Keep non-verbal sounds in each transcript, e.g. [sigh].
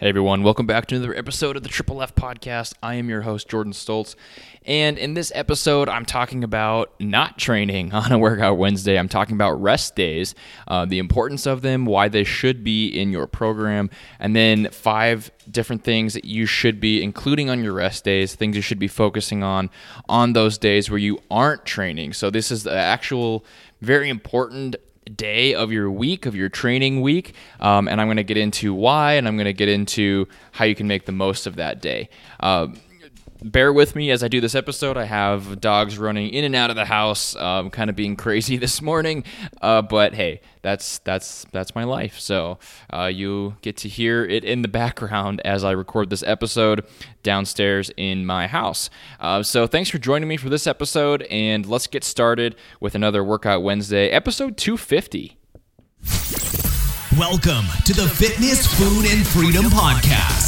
Hey everyone, welcome back to another episode of the Triple F Podcast. I am your host, Jordan Stoltz. And in this episode, I'm talking about not training [laughs] on a workout Wednesday. I'm talking about rest days, uh, the importance of them, why they should be in your program, and then five different things that you should be including on your rest days, things you should be focusing on on those days where you aren't training. So, this is the actual very important day of your week, of your training week. Um, and I'm going to get into why, and I'm going to get into how you can make the most of that day. Uh, bear with me as I do this episode. I have dogs running in and out of the house, um, kind of being [laughs] crazy this morning. Uh, but hey, that's that's that's my life. So uh, you get to hear it in the background as I record this episode downstairs in my house. Uh, so thanks for joining me for this episode, and let's get started with another Workout Wednesday, episode 250. Welcome to the Fitness, Food, and Freedom Podcast.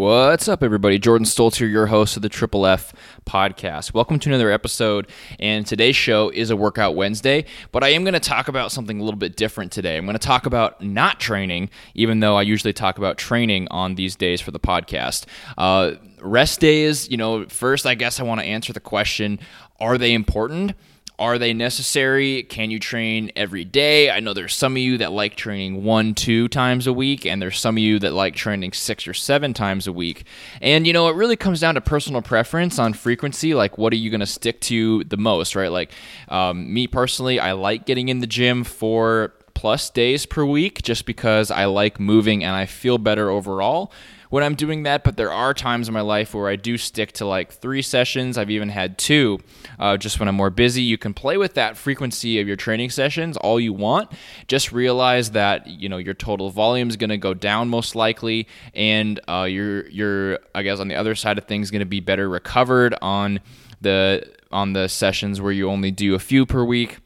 What's up, everybody? Jordan Stoltz here, your host of the Triple F podcast. Welcome to another episode. And today's show is a Workout Wednesday, but I am going to talk about something a little bit different today. I'm going to talk about not training, even though I usually talk about training on these days for the podcast. Uh, rest days, you know, first, I guess I want to answer the question are they important? Are they necessary? Can you train every day? I know there's some of you that like training one, two times a week, and there's some of you that like training six or seven times a week. And, you know, it really comes down to personal preference on frequency. Like, what are you going to stick to the most, right? Like, um, me personally, I like getting in the gym for plus days per week just because I like moving and I feel better overall when I'm doing that, but there are times in my life where I do stick to like three sessions. I've even had two uh, just when I'm more busy. You can play with that frequency of your training sessions all you want. Just realize that you know your total volume is going to go down most likely, and uh, your your I guess on the other side of things going to be better recovered on the on the sessions where you only do a few per week.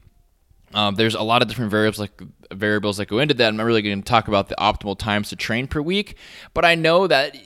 Um, there's a lot of different variables like variables that go into that. I'm not really going to talk about the optimal times to train per week, but I know that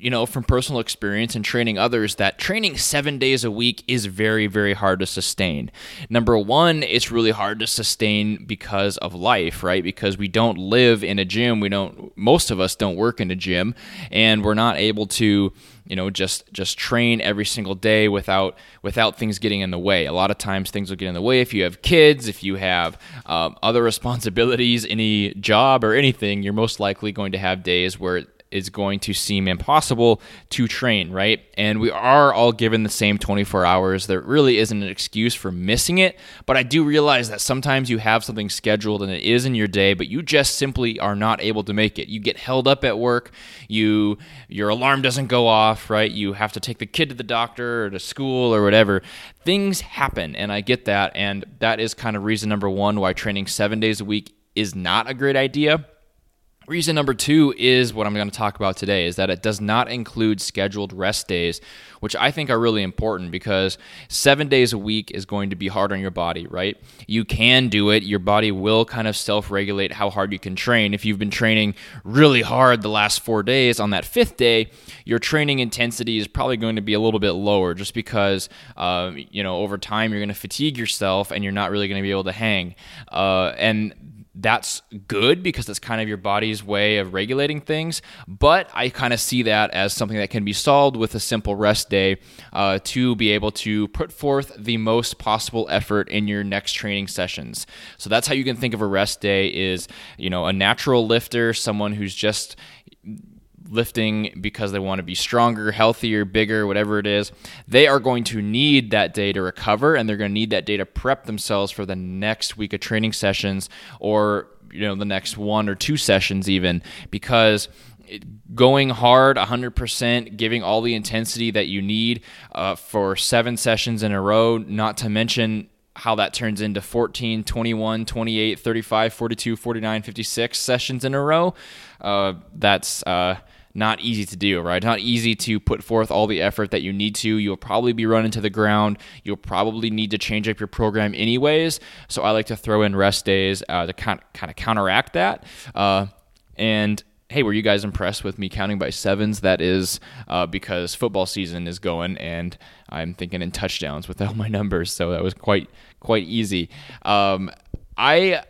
you know from personal experience and training others that training seven days a week is very very hard to sustain. Number one it's really hard to sustain because of life right? Because we don't live in a gym. We don't most of us don't work in a gym and we're not able to you know just just train every single day without without things getting in the way. A lot of times things will get in the way. If you have kids if you have um, other [laughs] responsibilities any job or anything you're most likely going to have days where is going to seem impossible to train, right? And we are all given the same 24 hours. There really isn't an excuse for missing it, but I do realize that sometimes you have something scheduled and it is in your day, but you just simply are not able to make it. You get held up at work, you your alarm doesn't go off, right? You have to take the kid to the doctor or to school or whatever. Things happen, and I get that, and that is kind of reason number 1 why training 7 days a week is not a great idea Reason number two is what I'm going to talk about today is that it does not include scheduled rest days, which I think are really important because seven days a week is going to be hard on your body, right? You can do it. Your body will kind of self regulate how hard you can train. If you've been training really hard the last four days, on that fifth day, your training intensity is probably going to be a little bit lower just because, uh, you know, over time you're going to fatigue yourself and you're not really going to be able to hang. Uh, and that's good because that's kind of your body's way of regulating things. But I kind of see that as something that can be solved with a simple rest day uh, to be able to put forth the most possible effort in your next training sessions. So that's how you can think of a rest day is, you know, a natural lifter, someone who's just lifting because they want to be stronger, healthier, bigger, whatever it is, they are going to need that day to recover and they're going to need that day to prep themselves for the next week of training sessions or you know the next one or two sessions even because going hard 100% giving all the intensity that you need uh, for seven sessions in a row not to mention how that turns into 14, 21, 28, 35, 42, 49, 56 sessions in a row. Uh, that's uh, not easy to do, right? Not easy to put forth all the effort that you need to. You'll probably be running to the ground. You'll probably need to change up your program anyways. So I like to throw in rest days uh, to kind of, kind of counteract that. Uh, and hey, were you guys impressed with me counting by sevens? That is uh, because football season is going, and I'm thinking in touchdowns with all [laughs] my numbers, so that was quite quite easy. Um, I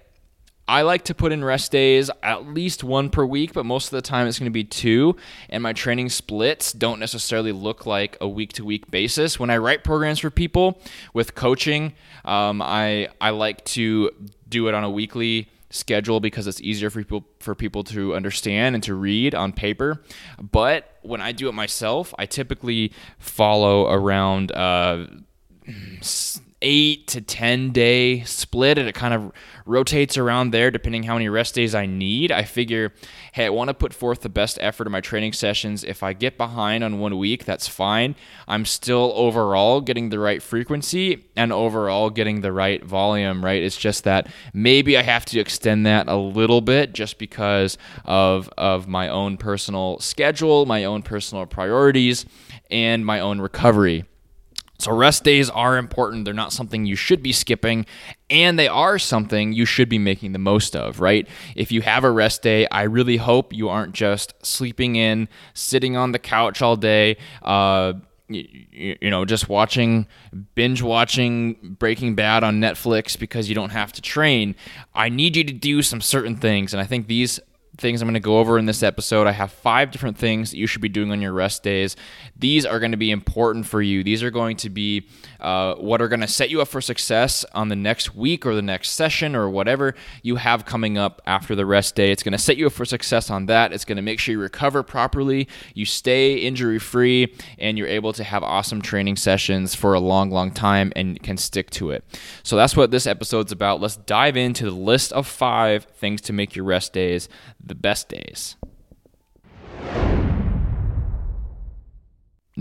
I like to put in rest days at least one per week, but most of the time it's going to be two. And my training splits don't necessarily look like a week to week basis. When I write programs for people with coaching, um, I I like to do it on a weekly schedule because it's easier for people for people to understand and to read on paper. But when I do it myself, I typically follow around. Uh, eight to 10 day split and it kind of rotates around there depending how many rest days I need. I figure, hey, I want to put forth the best effort in my training sessions. If I get behind on one week, that's fine. I'm still overall getting the right frequency and overall getting the right volume, right? It's just that maybe I have to extend that a little bit just because of, of my own personal schedule, my own personal priorities, and my own recovery. So, rest days are important. They're not something you should be skipping, and they are something you should be making the most of, right? If you have a rest day, I really hope you aren't just sleeping in, sitting on the couch all day, uh, you, you know, just watching, binge watching Breaking Bad on Netflix because you don't have to train. I need you to do some certain things, and I think these things I'm going to go over in this episode. I have five different things that you should be doing on your rest days. These are going to be important for you. These are going to be uh, what are going to set you up for success on the next week or the next session or whatever you have coming up after the rest day. It's going to set you up for success on that. It's going to make sure you recover properly, you stay injury free, and you're able to have awesome training sessions for a long, long time and can stick to it. So that's what this episode's about. Let's dive into the list of five things to make your rest days the best days.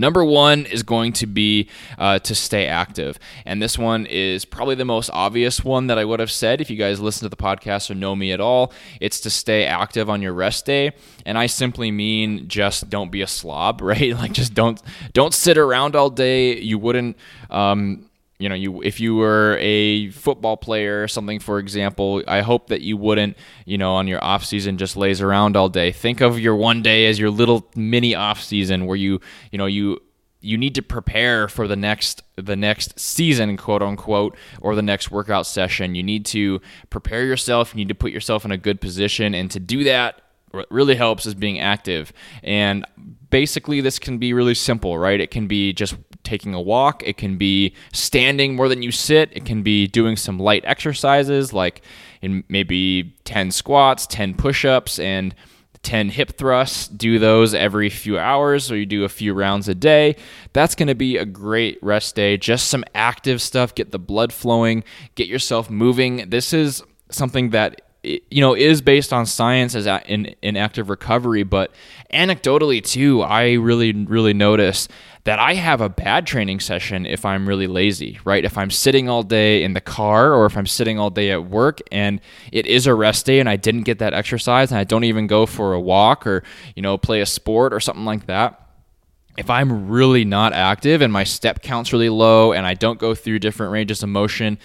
Number one is going to be uh, to stay active. And this one is probably the most obvious one that I would have said if you guys listen to the podcast or know me at all. It's to stay active on your rest day. And I simply mean just don't be a slob, [laughs] right? Like just don't don't sit around all day. You wouldn't um, you know you if you were a football player or something for example i hope that you wouldn't you know on your off season just lays around all day. Think of your one day as your little mini off season where you you know you you need to prepare for the next the next season quote unquote or the next workout session. You need to prepare yourself. You need to put yourself in a good position. And to do that what really helps is being active. And basically this can be really simple right? It can be just taking a walk, it can be standing more than you sit, it can be doing some light exercises like in maybe 10 squats, 10 push-ups and 10 hip thrusts, do those every few hours or you do a few rounds a day. That's going to be a great rest day. Just some active stuff, get the blood flowing, get yourself moving. This is something that you know is based on science as in, in active recovery but anecdotally too i really really notice that i have a bad training session if i'm really lazy right? If i'm sitting all day in the car or if i'm sitting all day at work and it is a rest day and i didn't get that exercise and i don't even go for a walk or you know play a sport or something like that. If I'm really not active and my step count's really low and I don't go through different ranges of motion,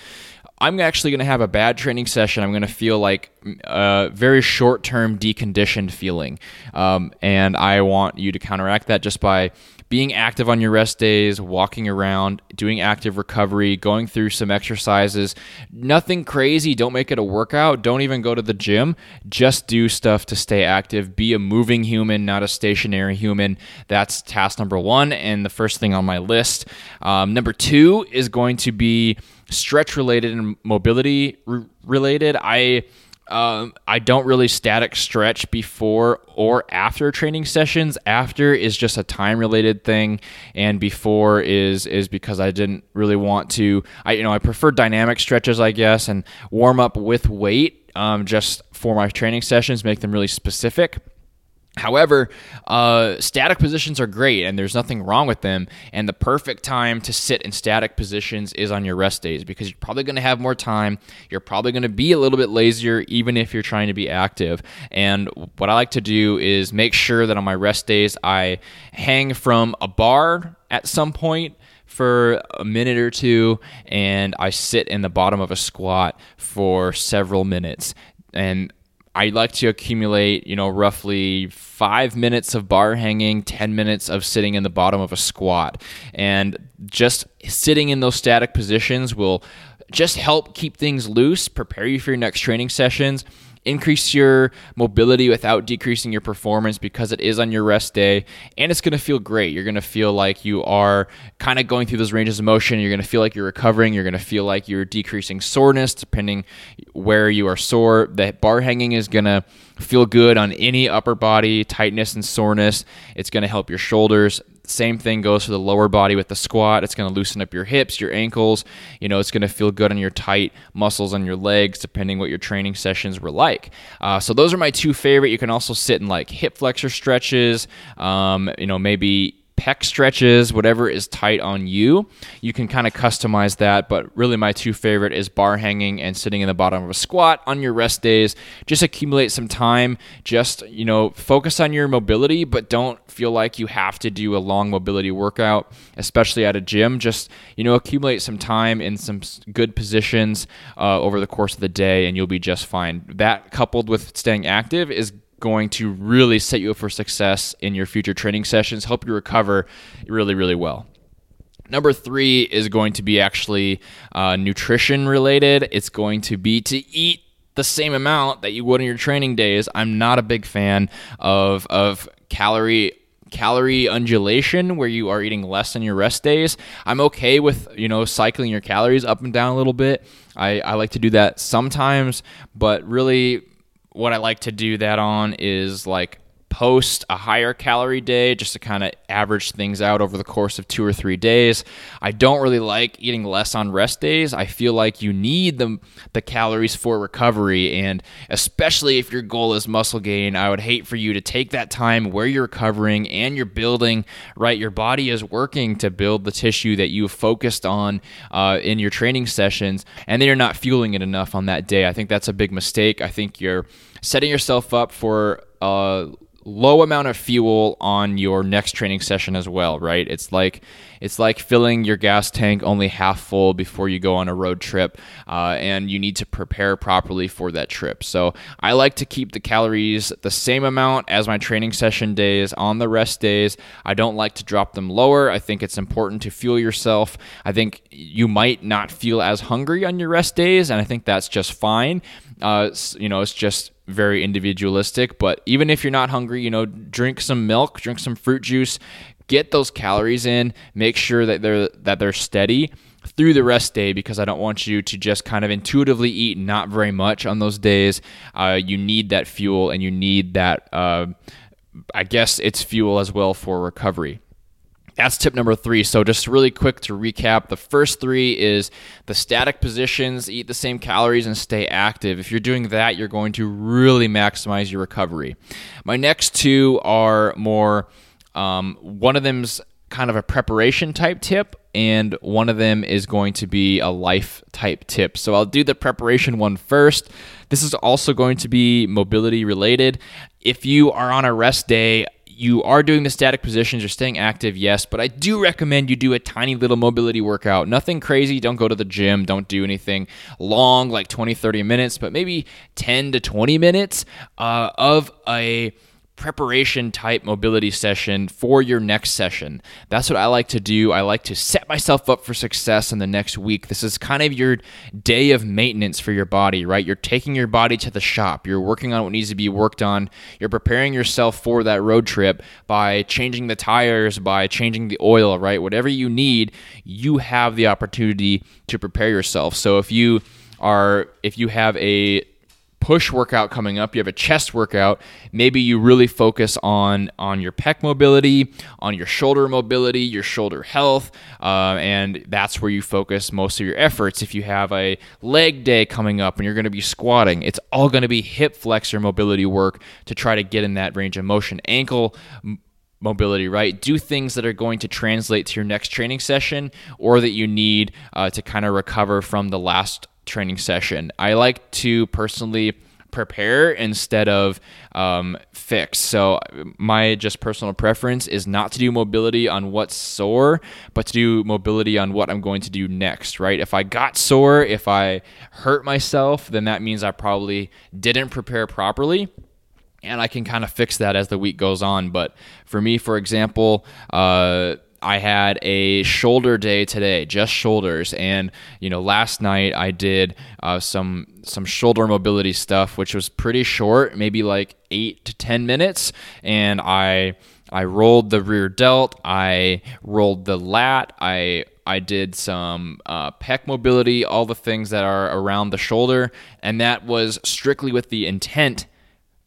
I'm actually going to have a bad training session. I'm going to feel like a very short term deconditioned feeling. Um, and I want you to counteract that just by being active on your rest days, walking around, doing active recovery, going through some exercises. Nothing crazy. Don't make it a workout. Don't even go to the gym. Just do stuff to stay active. Be a moving human, not a stationary human. That's task number one and the first thing on my list. Um, number two is going to be stretch related and mobility related. I um, I don't really static stretch before or after training sessions. After is just a time related thing, and before is is because I didn't really want to. I you know I prefer dynamic stretches, I guess, and warm up with weight um, just for my training sessions, make them really specific. However, uh, static positions are great and there's nothing wrong with them. And the perfect time to sit in static positions is on your rest days because you're probably going to have more time. You're probably going to be a little bit lazier, even if you're trying to be active. And what I like to do is make sure that on my rest days, I hang from a bar at some point for a minute or two and I sit in the bottom of a squat for several minutes. And I like to accumulate, you know, roughly five minutes of bar hanging, 10 minutes of sitting in the bottom of a squat. And just sitting in those static positions will just help keep things loose, prepare you for your next training sessions increase your mobility without decreasing your performance because it is on your rest day and it's going to feel great. You're going to feel like you are kind of going through those ranges of motion. You're going to feel like you're recovering. You're going to feel like you're decreasing soreness depending where you are sore. The bar hanging is going to feel good on any upper body tightness and soreness. It's going to help your shoulders. Same thing goes for the lower body with the squat. It's going to loosen up your hips, your ankles. You know, it's going to feel good on your tight muscles on your legs, depending what your training sessions were like. Uh, so those are my two favorite. You can also sit in like hip flexor stretches. Um, you know, maybe pec stretches, whatever is tight on you. You can kind of customize that, but really my two favorite is bar hanging and sitting in the bottom of a squat on your rest days. Just accumulate some time, just, you know, focus on your mobility, but don't feel like you have to do a long mobility workout, especially at a gym. Just, you know, accumulate some time in some good positions uh, over the course of the day and you'll be just fine. That coupled with staying active is going to really set you up for success in your future training sessions, help you recover really, really well. Number three is going to be actually uh, nutrition related. It's going to be to eat the same amount that you would in your training days. I'm not a big fan of of calorie calorie undulation where you are eating less on your rest days. I'm okay with, you know, cycling your calories up and down a little bit. I, I like to do that sometimes, but really what I like to do that on is like post a higher calorie day just to kind of average things out over the course of two or three days. I don't really like eating less on rest days. I feel like you need the, the calories for recovery. And especially if your goal is muscle gain, I would hate for you to take that time where you're recovering and you're building, right? Your body is working to build the tissue that you focused on uh, in your training sessions, and then you're not fueling it enough on that day. I think that's a big mistake. I think you're setting yourself up for uh, low amount of fuel on your next training session as well, right? It's like it's like filling your gas tank only half full before you go on a road trip, uh, and you need to prepare properly for that trip. So I like to keep the calories the same amount as my training session days on the rest days. I don't like to drop them lower. I think it's important to fuel yourself. I think you might not feel as hungry on your rest days, and I think that's just fine. Uh, you know, it's just very individualistic. But even if you're not hungry, you know, drink some milk, drink some fruit juice, get those calories in, make sure that they're that they're steady through the rest day because I don't want you to just kind of intuitively eat not very much on those days. Uh, you need that fuel and you need that. Uh, I guess it's fuel as well for recovery. That's tip number three. So, just really quick to recap the first three is the static positions, eat the same calories, and stay active. If you're doing that, you're going to really maximize your recovery. My next two are more, um, one of them's kind of a preparation type tip, and one of them is going to be a life type tip. So, I'll do the preparation one first. This is also going to be mobility related. If you are on a rest day, you are doing the static positions, you're staying active, yes, but I do recommend you do a tiny little mobility workout. Nothing crazy. Don't go to the gym. Don't do anything long, like 20, 30 minutes, but maybe 10 to 20 minutes uh, of a preparation type mobility session for your next session. That's what I like to do. I like to set myself up for success in the next week. This is kind of your day of maintenance for your body, right? You're taking your body to the shop. You're working on what needs to be worked on. You're preparing yourself for that road trip by changing the tires, by changing the oil, right? Whatever you need, you have the opportunity to prepare yourself. So if you are if you have a push workout coming up, you have a chest workout, maybe you really focus on on your pec mobility, on your shoulder mobility, your shoulder health, uh, and that's where you focus most of your efforts. If you have a leg day coming up and you're going to be squatting, it's all going to be hip flexor mobility work to try to get in that range of motion. Ankle mobility, right? Do things that are going to translate to your next training session or that you need uh, to kind of recover from the last training session. I like to personally prepare instead of um, fix. So my just personal preference is not to do mobility on what's sore, but to do mobility on what I'm going to do next. Right? If I got sore, if I hurt myself, then that means I probably didn't prepare properly and I can kind of fix that as the week goes on. But for me, for example, uh, I had a shoulder day today, just shoulders, and you know, last night I did uh, some some shoulder mobility stuff, which was pretty short, maybe like eight to ten minutes, and I I rolled the rear delt, I rolled the lat, I I did some uh, pec mobility, all the things that are around the shoulder, and that was strictly with the intent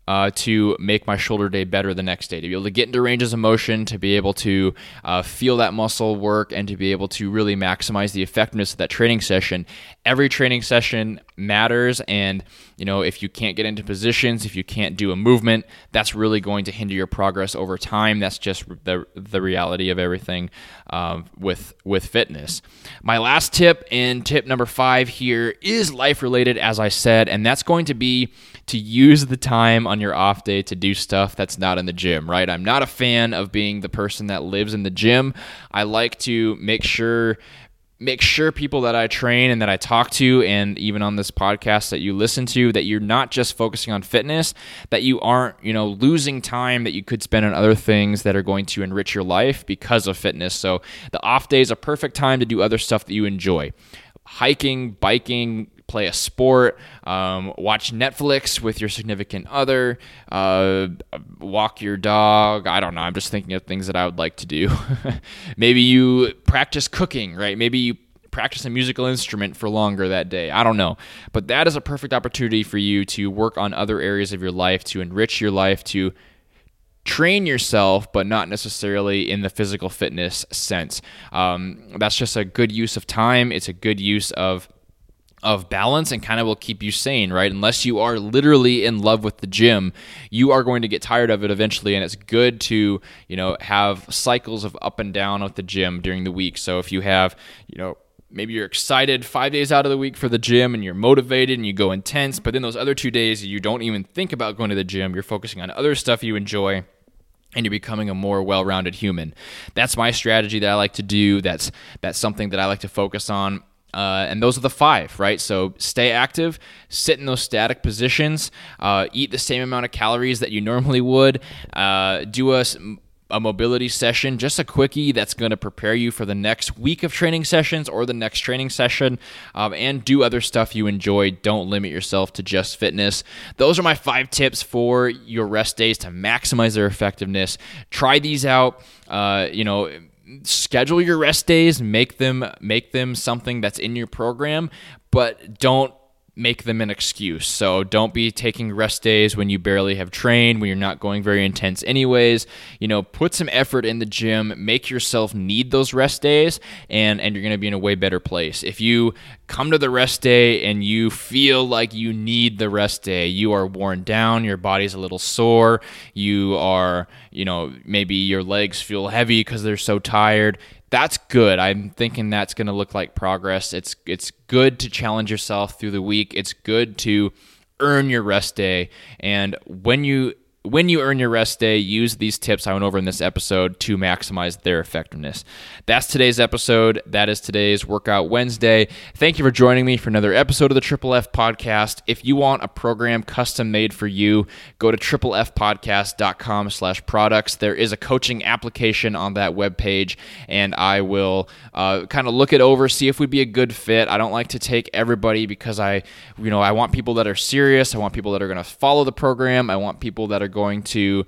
uh, to make my shoulder day better the next day, to be able to get into ranges of motion, to be able to uh, feel that muscle work, and to be able to really maximize the effectiveness of that training session. Every training session matters, and you know if you can't get into positions, if you can't do a movement, that's really going to hinder your progress over time. That's just the the reality of everything uh, with with fitness. My last tip and tip number five here is life related, as I said, and that's going to be to use the time on your off day to do stuff that's not in the gym, right? I'm not a fan of being the person that lives in the gym. I like to make sure make sure people that I train and that I talk to and even on this podcast that you listen to that you're not just focusing on fitness that you aren't you know losing time that you could spend on other things that are going to enrich your life because of fitness. So the off day is a perfect time to do other stuff that you enjoy. Hiking biking play a sport, um, watch Netflix with your significant other, uh, walk your dog. I don't know. I'm just thinking of things that I would like to do. [laughs] Maybe you practice cooking, right? Maybe you practice a musical instrument for longer that day. I don't know. But that is a perfect opportunity for you to work on other areas of your life, to enrich your life, to train yourself, but not necessarily in the physical fitness sense. Um, that's just a good use of time. It's a good use of of balance and kind of will keep you sane, right? Unless you are literally in love with the gym, you are going to get tired of it eventually and it's good to, you know, have cycles of up and down at the gym during the week. So if you have, you know, maybe you're excited 5 days out of the week for the gym and you're motivated and you go intense, but then those other 2 days you don't even think about going to the gym, you're focusing on other stuff you enjoy and you're becoming a more well-rounded human. That's my strategy that I like to do. That's that's something that I like to focus on uh, and those are the five, right? So stay active, sit in those static positions, uh, eat the same amount of calories that you normally would, uh, do a, a mobility session, just a quickie that's going to prepare you for the next week of training sessions or the next training session, um, and do other stuff you enjoy. Don't limit yourself to just fitness. Those are my five tips for your rest days to maximize their effectiveness. Try these out. Uh, you know, schedule your rest days, make them make them something that's in your program, but don't make them an excuse. So don't be taking rest days when you barely have trained, when you're not going very intense anyways. You know, put some effort in the gym, make yourself need those rest days and and you're going to be in a way better place. If you come to the rest day and you feel like you need the rest day, you are worn down, your body's a little sore, you are, you know, maybe your legs feel heavy because they're so tired that's good. I'm thinking that's going to look like progress. It's it's good to challenge yourself through the week. It's good to earn your rest day. And when you when you earn your rest day, use these tips I went over in this episode to maximize their effectiveness. That's today's episode. That is today's Workout Wednesday. Thank you for joining me for another episode of the Triple F Podcast. If you want a program custom made for you, go to triplefpodcast.com slash products. There is a coaching application on that webpage, and I will uh, kind of look it over, see if we'd be a good fit. I don't like to take everybody because I, you know, I want people that are serious. I want people that are going to follow the program. I want people that are going to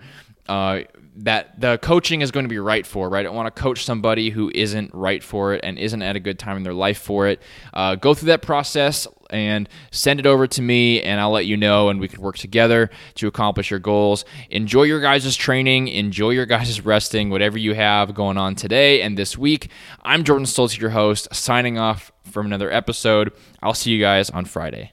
uh, that the coaching is going to be right for. Right, I want to coach somebody who isn't right for it and isn't at a good time in their life for it. Uh, go through that process and send it over to me and I'll let you know and we can work together to accomplish your goals. Enjoy your guys' training, enjoy your guys' resting, whatever you have going on today and this week. I'm Jordan Stoltz, your host, signing off from another episode. I'll see you guys on Friday.